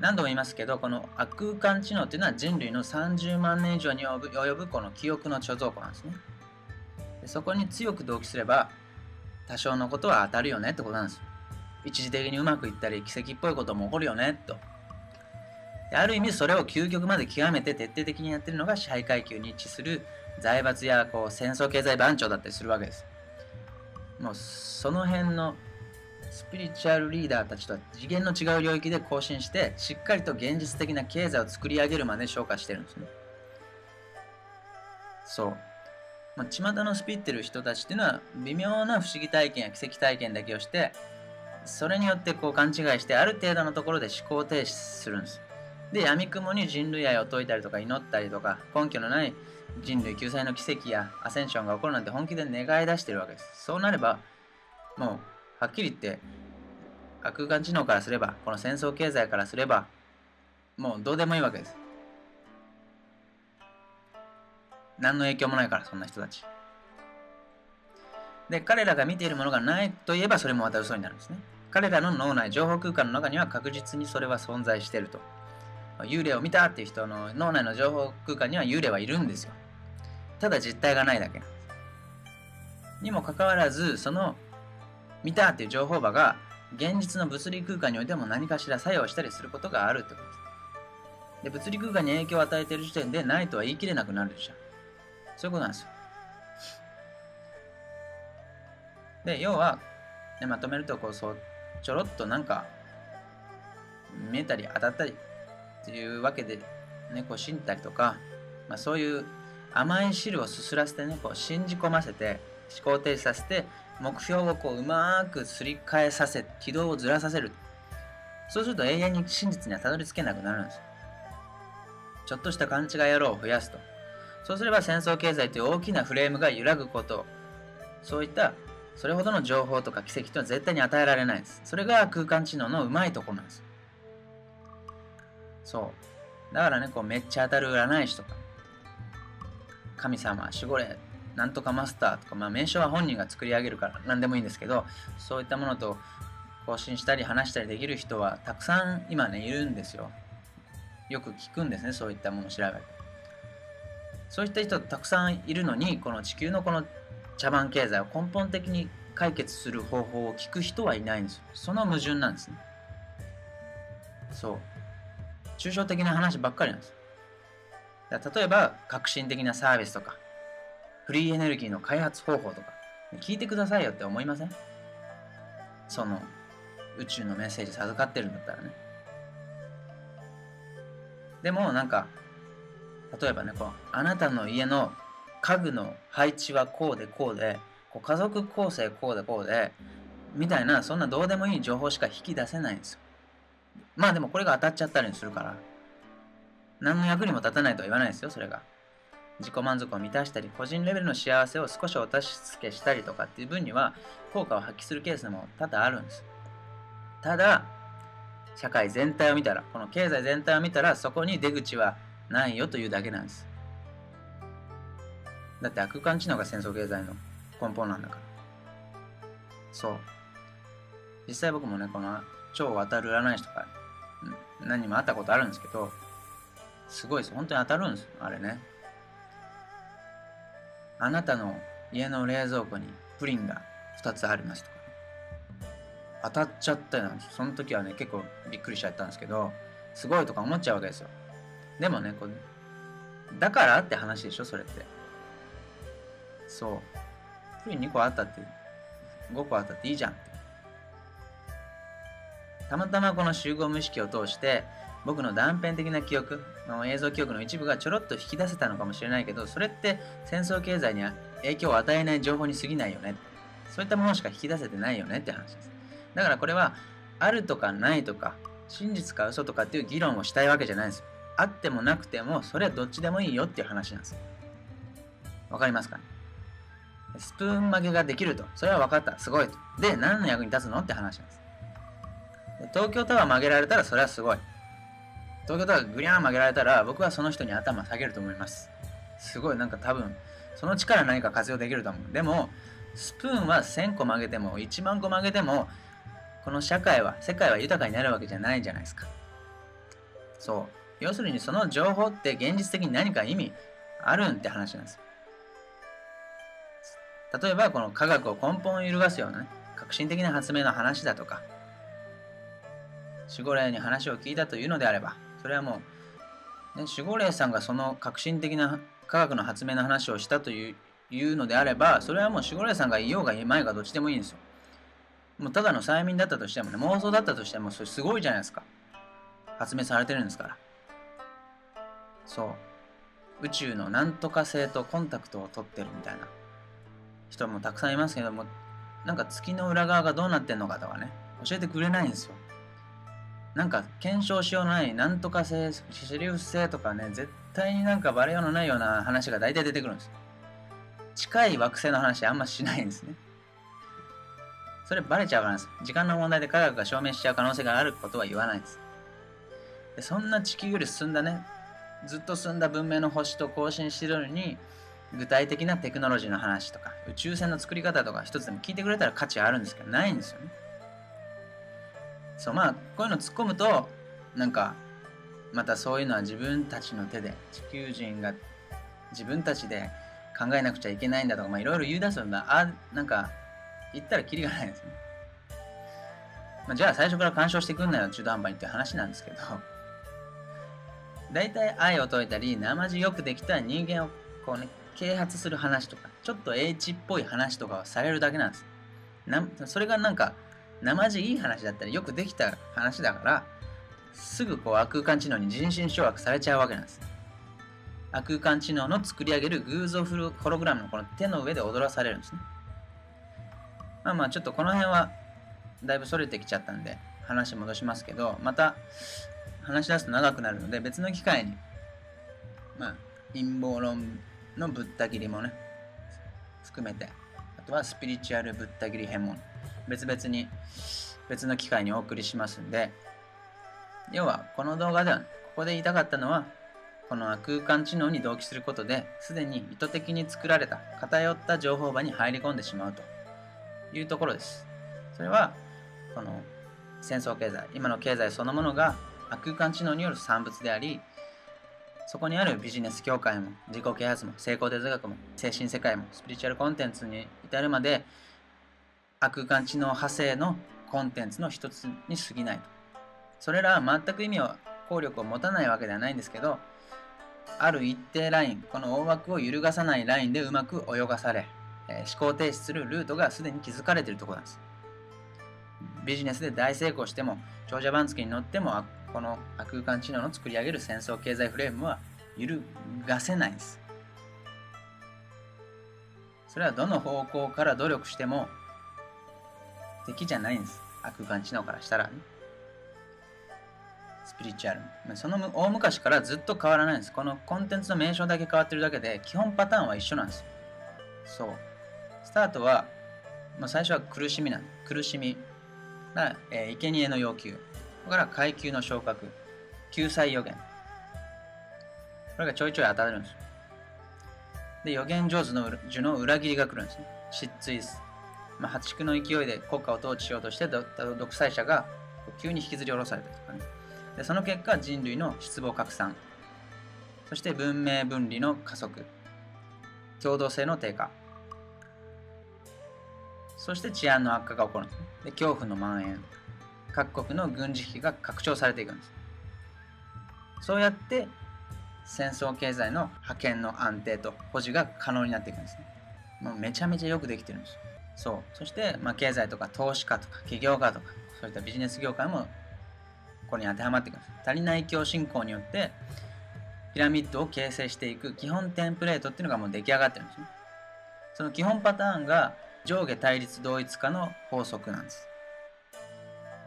何度も言いますけど、この悪空間知能っていうのは人類の30万年以上に及ぶこの記憶の貯蔵庫なんですね。でそこに強く同期すれば、多少のことは当たるよねってことなんですよ。一時的にうまくいったり、奇跡っぽいことも起こるよね、と。である意味、それを究極まで極めて徹底的にやってるのが支配階級に位置する財閥やこう戦争経済番長だったりするわけです。もう、その辺のスピリチュアルリーダーたちとは次元の違う領域で更新してしっかりと現実的な経済を作り上げるまで消化してるんですね。そう、まあ、巷のスピってる人たちっていうのは微妙な不思議体験や奇跡体験だけをしてそれによってこう勘違いしてある程度のところで思考停止するんです。で闇雲に人類愛を説いたりとか祈ったりとか根拠のない人類救済の奇跡やアセンションが起こるなんて本気で願い出してるわけです。そうなればもうはっきり言って、空間知能からすれば、この戦争経済からすれば、もうどうでもいいわけです。何の影響もないから、そんな人たち。で、彼らが見ているものがないといえば、それもまた嘘になるんですね。彼らの脳内、情報空間の中には確実にそれは存在していると。幽霊を見たっていう人の脳内の情報空間には幽霊はいるんですよ。ただ実体がないだけ。にもかかわらず、その見たっていう情報場が現実の物理空間においても何かしら作用したりすることがあるってことです。で、物理空間に影響を与えている時点でないとは言い切れなくなるでしょ。そういうことなんですよ。で、要は、ね、まとめると、こう、そう、ちょろっとなんか、見えたり当たったりっていうわけで、ね、こう信じたりとか、まあ、そういう甘い汁をすすらせてね、こう信じ込ませて、思考停止させて、目標をこううまくすり替えさせ、軌道をずらさせる。そうすると永遠に真実にはたどり着けなくなるんですよ。ちょっとした勘違い野郎を増やすと。そうすれば戦争経済という大きなフレームが揺らぐこと。そういったそれほどの情報とか奇跡とは絶対に与えられないです。それが空間知能のうまいところなんです。そう。だからね、こうめっちゃ当たる占い師とか、神様、守護霊なんとかマスターとか、まあ、名称は本人が作り上げるから何でもいいんですけど、そういったものと更新したり話したりできる人はたくさん今ね、いるんですよ。よく聞くんですね、そういったものを調べる。そういった人たくさんいるのに、この地球のこの茶番経済を根本的に解決する方法を聞く人はいないんですよ。その矛盾なんですね。そう。抽象的な話ばっかりなんです。例えば、革新的なサービスとか、フリーエネルギーの開発方法とか、聞いてくださいよって思いません？その、宇宙のメッセージ授かってるんだったらね。でもなんか、例えばね、こう、あなたの家の家具の配置はこうでこうで、こう家族構成こうでこうで、みたいな、そんなどうでもいい情報しか引き出せないんですよ。まあでもこれが当たっちゃったりするから、何の役にも立たないとは言わないですよ、それが。自己満足を満たしたり、個人レベルの幸せを少しお助けしたりとかっていう分には、効果を発揮するケースも多々あるんです。ただ、社会全体を見たら、この経済全体を見たら、そこに出口はないよというだけなんです。だって空間知能が戦争経済の根本なんだから。そう。実際僕もね、この超当たる占い師とか、何人も会ったことあるんですけど、すごいです。本当に当たるんです、あれね。あなたの家の冷蔵庫にプリンが2つありますとか、当たっちゃったよなその時はね、結構びっくりしちゃったんですけど、すごいとか思っちゃうわけですよ。でもね、こうだからって話でしょ、それって。そう。プリン2個あったって、5個あったっていいじゃんって。たまたまこの集合無意識を通して、僕の断片的な記憶の映像記憶の一部がちょろっと引き出せたのかもしれないけど、それって戦争経済には影響を与えない情報に過ぎないよね。そういったものしか引き出せてないよねって話です。だからこれは、あるとかないとか、真実か嘘とかっていう議論をしたいわけじゃないんですよ。あってもなくても、それはどっちでもいいよっていう話なんです。わかりますかね？スプーン曲げができると。それは分かった。すごいと。で、何の役に立つの？って話なんです。東京タワー曲げられたらそれはすごい。東京タワーグリャン曲げられたら僕はその人に頭下げると思います。すごいなんか多分その力何か活用できると思う。でもスプーンは1000個曲げても1万個曲げてもこの社会は世界は豊かになるわけじゃないじゃないですか。そう要するにその情報って現実的に何か意味あるんって話なんです例えばこの科学を根本を揺るがすようなね革新的な発明の話だとか守護霊に話を聞いたというのであればそれはもう、ね、守護霊さんがその革新的な科学の発明の話をしたといういうのであればそれはもう守護霊さんが言おうが言まいがどっちでもいいんですよ。もうただの催眠だったとしてもね妄想だったとしてもそれすごいじゃないですか。発明されてるんですから。そう。宇宙のなんとか性とコンタクトを取ってるみたいな。人もたくさんいますけどもなんか月の裏側がどうなってんのかとかね教えてくれないんですよ。なんか検証しようのないなんとか性シリウス性とかね絶対になんかバレようのないような話が大体出てくるんです。近い惑星の話あんましないんですね。それバレちゃうからです。時間の問題で科学が証明しちゃう可能性があることは言わないです。でそんな地球より進んだね。ずっと進んだ文明の星と交信してるのに具体的なテクノロジーの話とか宇宙船の作り方とか一つでも聞いてくれたら価値あるんですけどないんですよね。そうまあこういうの突っ込むとなんかまたそういうのは自分たちの手で地球人が自分たちで考えなくちゃいけないんだとかまあいろいろ言い出すんだ。あなんか言ったらキリがないですね、まあ、じゃあ最初から干渉してくんなよ中途半端にって話なんですけど。大体愛を解いたり生地よくできた人間をこうね啓発する話とかちょっと英知っぽい話とかをされるだけなんです。なそれがなんか生地いい話だったりよくできた話だからすぐこう空間知能に人心掌握されちゃうわけなんです。空間知能の作り上げる偶像フルホログラムのこの手の上で踊らされるんですね。まあまあちょっとこの辺はだいぶそれてきちゃったんで話戻しますけどまた話し出すと長くなるので別の機会にまあ陰謀論のぶった切りもね含めてあとはスピリチュアルぶった切り編も別々に別の機会にお送りしますんで要はこの動画ではここで言いたかったのはこの空間知能に同期することですでに意図的に作られた偏った情報場に入り込んでしまうというところです。それはこの戦争経済今の経済そのものが空間知能による産物でありそこにあるビジネス協会も自己啓発も成功哲学も精神世界もスピリチュアルコンテンツに至るまで空間知能派生のコンテンツの一つに過ぎないとそれらは全く意味を効力を持たないわけではないんですけどある一定ラインこの大枠を揺るがさないラインでうまく泳がされえ思考停止するルートがすでに築かれているところなんです。ビジネスで大成功しても、長者番付に乗っても、この空間知能の作り上げる戦争経済フレームは揺るがせないんです。それはどの方向から努力しても敵じゃないんです。空間知能からしたらね。スピリチュアル。その大昔からずっと変わらないんです。このコンテンツの名称だけ変わってるだけで、基本パターンは一緒なんです。そう。スタートは、まあ、最初は苦しみなん苦しみが、えー、生贄の要求。そこから階級の昇格。救済予言。これがちょいちょい当たるんです。で、予言上手の樹の裏切りが来るんですね。失墜です。まあ、破竹の勢いで国家を統治しようとして独裁者が急に引きずり下ろされたとかね。でその結果、人類の失望拡散。そして文明分離の加速。共同性の低下。そして治安の悪化が起こるですね。で恐怖の蔓延。各国の軍事費が拡張されていくんです。そうやって戦争経済の覇権の安定と保持が可能になっていくんですね。もうめちゃめちゃよくできてるんです。そう。そして、まあ、経済とか投資家とか起業家とか、そういったビジネス業界もここに当てはまってくんです。足りない強信仰によってピラミッドを形成していく基本テンプレートっていうのがもう出来上がってるんですね。その基本パターンが上下対立同一化の法則なんです。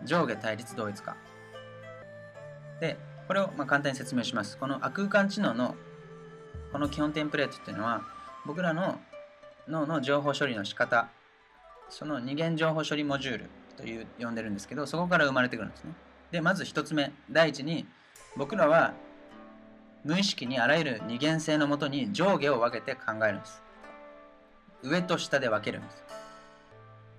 上下対立同一化。で、これをまあ簡単に説明します。この空間知能のこの基本テンプレートっていうのは僕らの脳の情報処理の仕方、その二元情報処理モジュールという呼んでるんですけど、そこから生まれてくるんですね。で、まず一つ目、第一に僕らは無意識にあらゆる二元性のもとに上下を分けて考えるんです。上と下で分けるんです。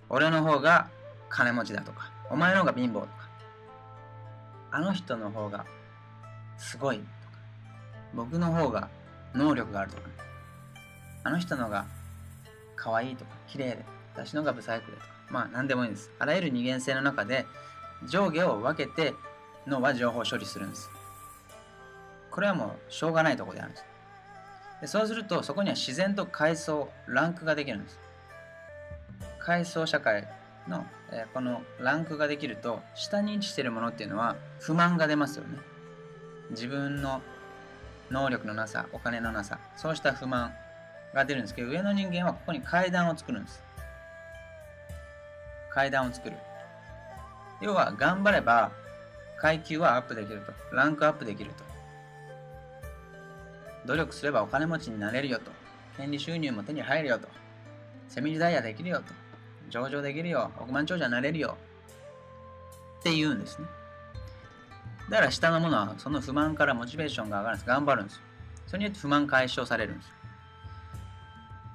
俺の方が金持ちだとか、お前の方が貧乏とか、あの人の方がすごいとか、僕の方が能力があるとか、あの人の方が可愛いとか、綺麗で、私のがブサイクでとか、まあ何でもいいんです。あらゆる二元性の中で上下を分けて脳は情報処理するんです。これはもうしょうがないとこであるんです。でそうするとそこには自然と階層、ランクができるんです。階層社会の、えー、このランクができると下に位置してるものっていうのは不満が出ますよね。自分の能力のなさ、お金のなさ、そうした不満が出るんですけど、上の人間はここに階段を作るんです。階段を作る。要は、頑張れば、階級はアップできると。ランクアップできると。努力すればお金持ちになれるよと。権利収入も手に入るよと。セミリダイヤできるよと。上場できるよ。億万長者になれるよ。って言うんですね。だから下のものはその不満からモチベーションが上がるんです。頑張るんですよ。それによって不満解消されるんですよ。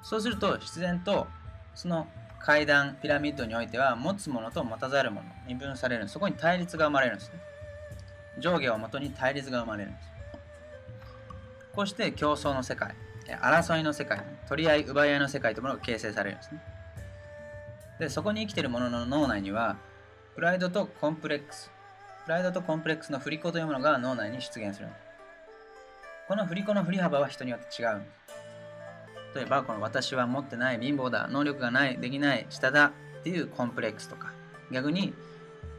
そうすると必然とその階段、ピラミッドにおいては持つものと持たざるものに分される。そこに対立が生まれるんですね。上下をもとに対立が生まれるんです。こうして競争の世界、争いの世界、取り合い、奪い合いの世界というものが形成されるんですね。で、そこに生きている者の脳内には、プライドとコンプレックス、プライドとコンプレックスの振り子というものが脳内に出現する。この振り子の振り幅は人によって違うんです。例えば、この私は持ってない、貧乏だ、能力がない、できない、下だっていうコンプレックスとか、逆に、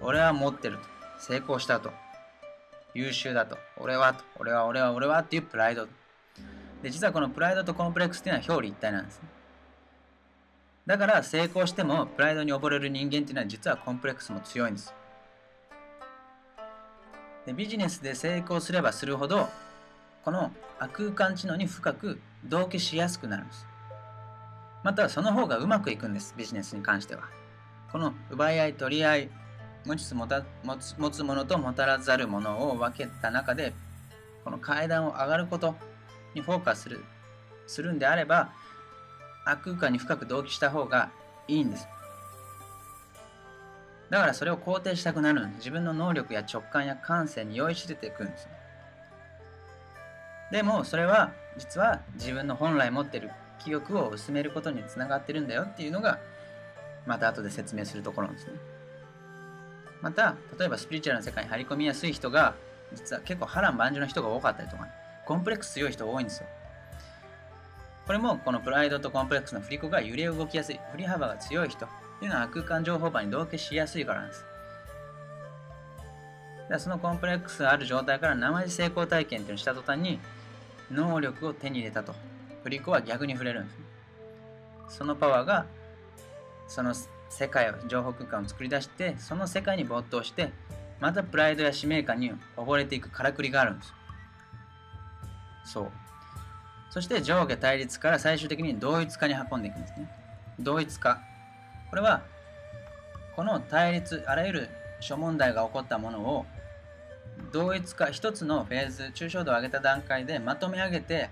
俺は持ってると、成功したと、優秀だと、俺はと、俺は俺は俺はっていうプライド。で、実はこのプライドとコンプレックスっていうのは表裏一体なんですね。だから成功してもプライドに溺れる人間っていうのは実はコンプレックスも強いんです。でビジネスで成功すればするほどこの空間知能に深く同期しやすくなるんですまたその方がうまくいくんですビジネスに関してはこの奪い合い取り合い持ちつ持た持つ持つものと持たらざるものを分けた中でこの階段を上がることにフォーカスするするんであれば悪空間に深く同期した方がいいんですだからそれを肯定したくなるんで。自分の能力や直感や感性に酔いしれていくんです。でもそれは実は自分の本来持ってる記憶を薄めることにつながってるんだよっていうのがまた後で説明するところなんですね。また例えばスピリチュアルな世界に張り込みやすい人が実は結構波乱万丈な人が多かったりとか、ね、コンプレックス強い人多いんですよ。これもこのプライドとコンプレックスの振り子が揺れ動きやすい振り幅が強い人っていうのは空間情報場に同化しやすいからなんです。でそのコンプレックスがある状態から生地成功体験っていうのをした途端に能力を手に入れたと。振り子は逆に触れるんです。そのパワーがその世界を、情報空間を作り出して、その世界に没頭して、またプライドや使命感に溺れていくからくりがあるんです。そう。そして上下対立から最終的に同一化に運んでいくんですね。同一化。これはこの対立あらゆる諸問題が起こったものを同一化一つのフェーズ抽象度を上げた段階でまとめ上げて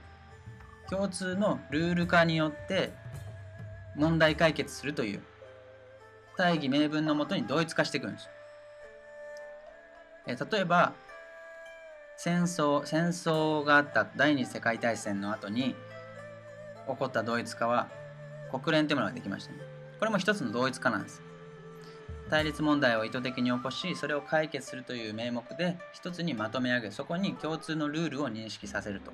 共通のルール化によって問題解決するという大義名分のもとに同一化していくんですえ例えば戦争戦争があった第二次世界大戦の後に起こった同一化は国連というものができましたねこれも一つの同一化なんです。対立問題を意図的に起こし、それを解決するという名目で一つにまとめ上げ、そこに共通のルールを認識させると。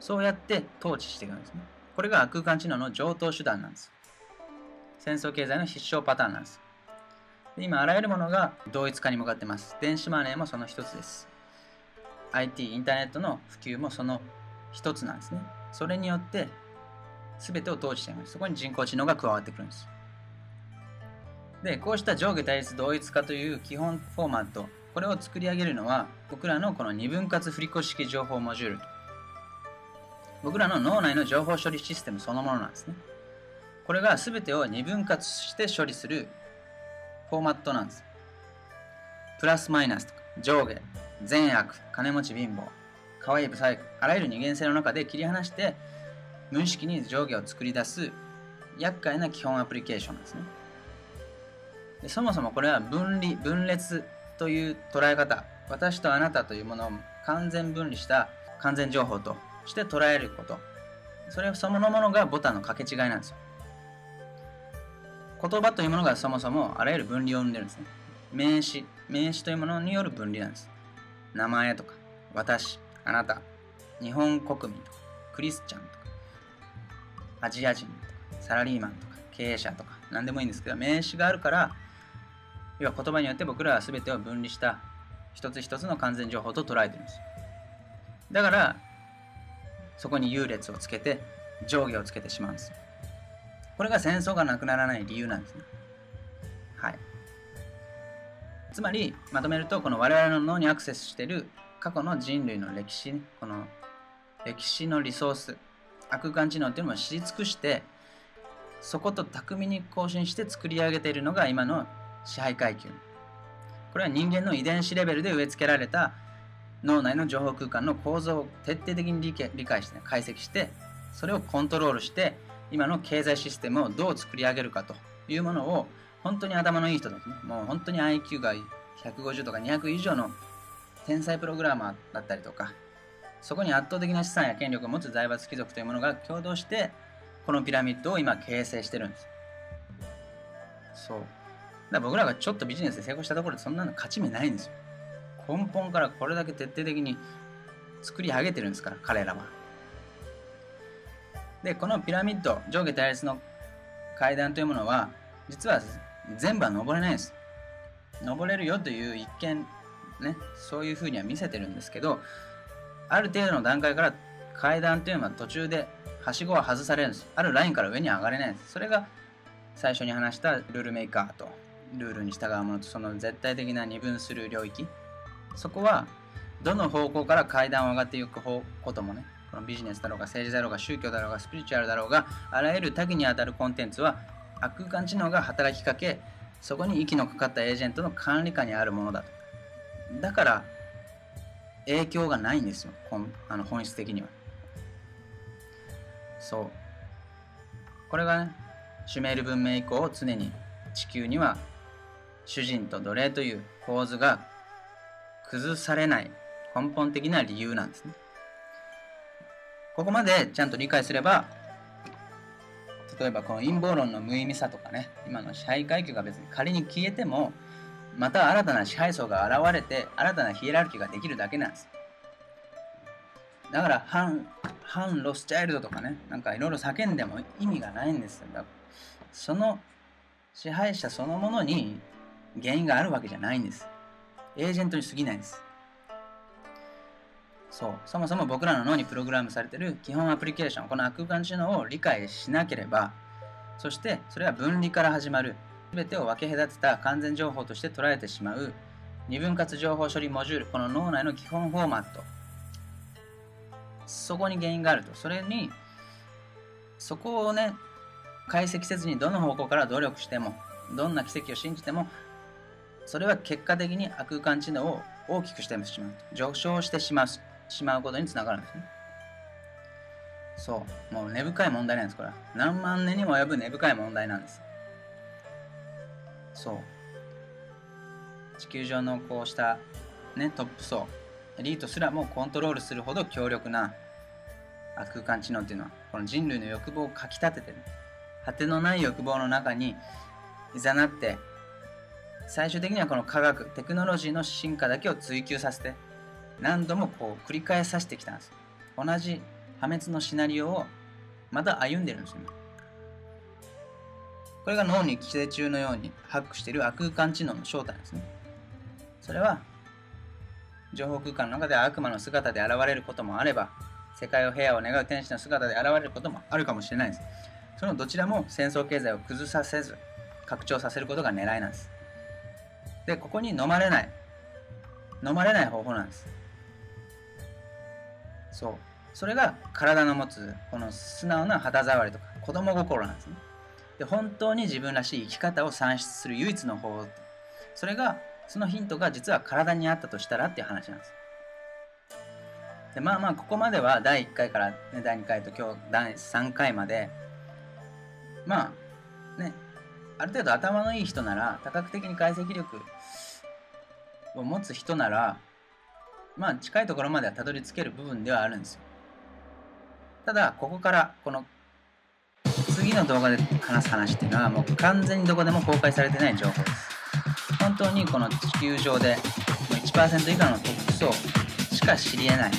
そうやって統治していくんですね。これが空間知能の上等手段なんです。戦争経済の必勝パターンなんです。で今、あらゆるものが同一化に向かってます。電子マネーもその一つです。IT、インターネットの普及もその一つなんですね。それによって全てを統治しています。そこに人工知能が加わってくるんです。で、こうした上下対立同一化という基本フォーマット、これを作り上げるのは、僕らのこの二分割振越式情報モジュール。僕らの脳内の情報処理システムそのものなんですね。これが全てを二分割して処理するフォーマットなんです。プラスマイナスとか、上下、善悪、金持ち貧乏、可愛いブサイク、あらゆる二元性の中で切り離して、無意識に上下を作り出す厄介な基本アプリケーションですね。でそもそもこれは分離、分裂という捉え方。私とあなたというものを完全分離した完全情報として捉えること。それそのものがボタンの掛け違いなんですよ。言葉というものがそもそもあらゆる分離を生んでるんですね。名詞名詞というものによる分離なんです。名前とか私あなた。日本国民とかクリスチャンとかアジア人とかサラリーマンとか経営者とか何でもいいんですけど名詞があるから要は言葉によって僕らは全てを分離した一つ一つの完全情報と捉えてるんです。だからそこに優劣をつけて上下をつけてしまうんです。これが戦争がなくならない理由なんですね。はい。つまりまとめるとこの我々の脳にアクセスしている過去の人類の歴史この歴史のリソース悪感知能っていうのを知り尽くしてそこと巧みに更新して作り上げているのが今の支配階級。これは人間の遺伝子レベルで植え付けられた脳内の情報空間の構造を徹底的に理解して、ね、解析してそれをコントロールして今の経済システムをどう作り上げるかというものを本当に頭のいい人たちねもう本当に IQ が150とか200以上の天才プログラマーだったりとかそこに圧倒的な資産や権力を持つ財閥貴族というものが共同してこのピラミッドを今形成してるんです。そう。だ僕らがちょっとビジネスで成功したところでそんなの勝ち目ないんですよ。根本からこれだけ徹底的に作り上げてるんですから彼らは。でこのピラミッド上下対立の階段というものは実は全部は登れないです。登れるよという一見ねそういうふうには見せてるんですけどある程度の段階から階段というのは途中ではしごは外されるんです。あるラインから上に上がれないんです。それが最初に話したルールメーカーと。ルールに従うものとその絶対的な二分する領域。そこはどの方向から階段を上がっていくこともねこのビジネスだろうが政治だろうが宗教だろうがスピリチュアルだろうがあらゆる多岐にあたるコンテンツは悪空間知能が働きかけそこに息のかかったエージェントの管理下にあるものだと。だから影響がないんですよ。あの本質的には。そう。これがねシュメール文明以降常に地球には主人と奴隷という構図が崩されない根本的な理由なんですね。ここまでちゃんと理解すれば例えばこの陰謀論の無意味さとかね今の支配階級が別に仮に消えてもまた新たな支配層が現れて新たなヒエラルキーができるだけなんです。だから反反ロスチャイルドとかねなんかいろいろ叫んでも意味がないんですよ。その支配者そのものに原因があるわけじゃないんです。エージェントに過ぎないんです。そう。そもそも僕らの脳にプログラムされている基本アプリケーションこの空間知能を理解しなければそしてそれは分離から始まる。全てを分け隔てた完全情報として捉えてしまう。二分割情報処理モジュールこの脳内の基本フォーマット。そこに原因があると。それにそこをね解析せずにどの方向から努力してもどんな奇跡を信じてもそれは結果的に空間知能を大きくしてしまう上昇してしまうしまうことにつながるんですね。そうもう根深い問題なんですこれは。何万年にも及ぶ根深い問題なんです。そう。地球上のこうしたねトップ層エリートすらもコントロールするほど強力な空間知能っていうのはこの人類の欲望をかきたててる。果てのない欲望の中にいざなって最終的にはこの科学テクノロジーの進化だけを追求させて何度もこう繰り返させてきたんです同じ破滅のシナリオをまた歩んでるんですよこれが脳に寄生虫のようにハックしている悪空間知能の正体ですね。それは情報空間の中で悪魔の姿で現れることもあれば世界を平和を願う天使の姿で現れることもあるかもしれないです。そのどちらも戦争経済を崩させず拡張させることが狙いなんです。で、ここに飲まれない。飲まれない方法なんです。そう。それが体の持つこの素直な肌触りとか子供心なんですね。で本当に自分らしい生き方を算出する唯一の方法それがそのヒントが実は体にあったとしたらっていう話なんですでまあまあここまでは第1回から、ね、第2回と今日第3回までまあねある程度頭のいい人なら多角的に解析力を持つ人ならまあ近いところまではたどり着ける部分ではあるんですよ。ただここからこの次の動画で話す話っていうのはもう完全にどこでも公開されてない情報。です本当にこの地球上で1%以下のトップ層しか知り得ない、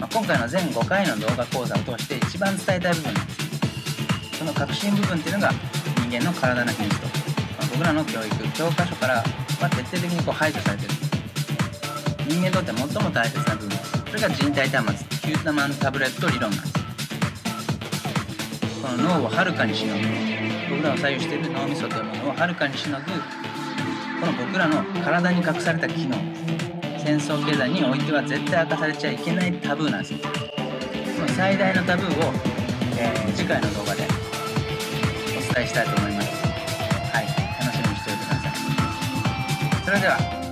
まあ、今回の全5回の動画講座を通して一番伝えたい部分。ですその核心部分っていうのが人間の体の品質と、まあ、僕らの教育教科書からは徹底的にこう排除されてる。人間にとって最も大切な部分それが人体端末ヒュータマンタブレット理論なんです。この脳をはるかにしのぐ僕らを左右している脳みそというものをはるかにしのぐこの僕らの体に隠された機能戦争経済においては絶対明かされちゃいけないタブーなんですよ。その最大のタブーを、えー、次回の動画でお伝えしたいと思います。はい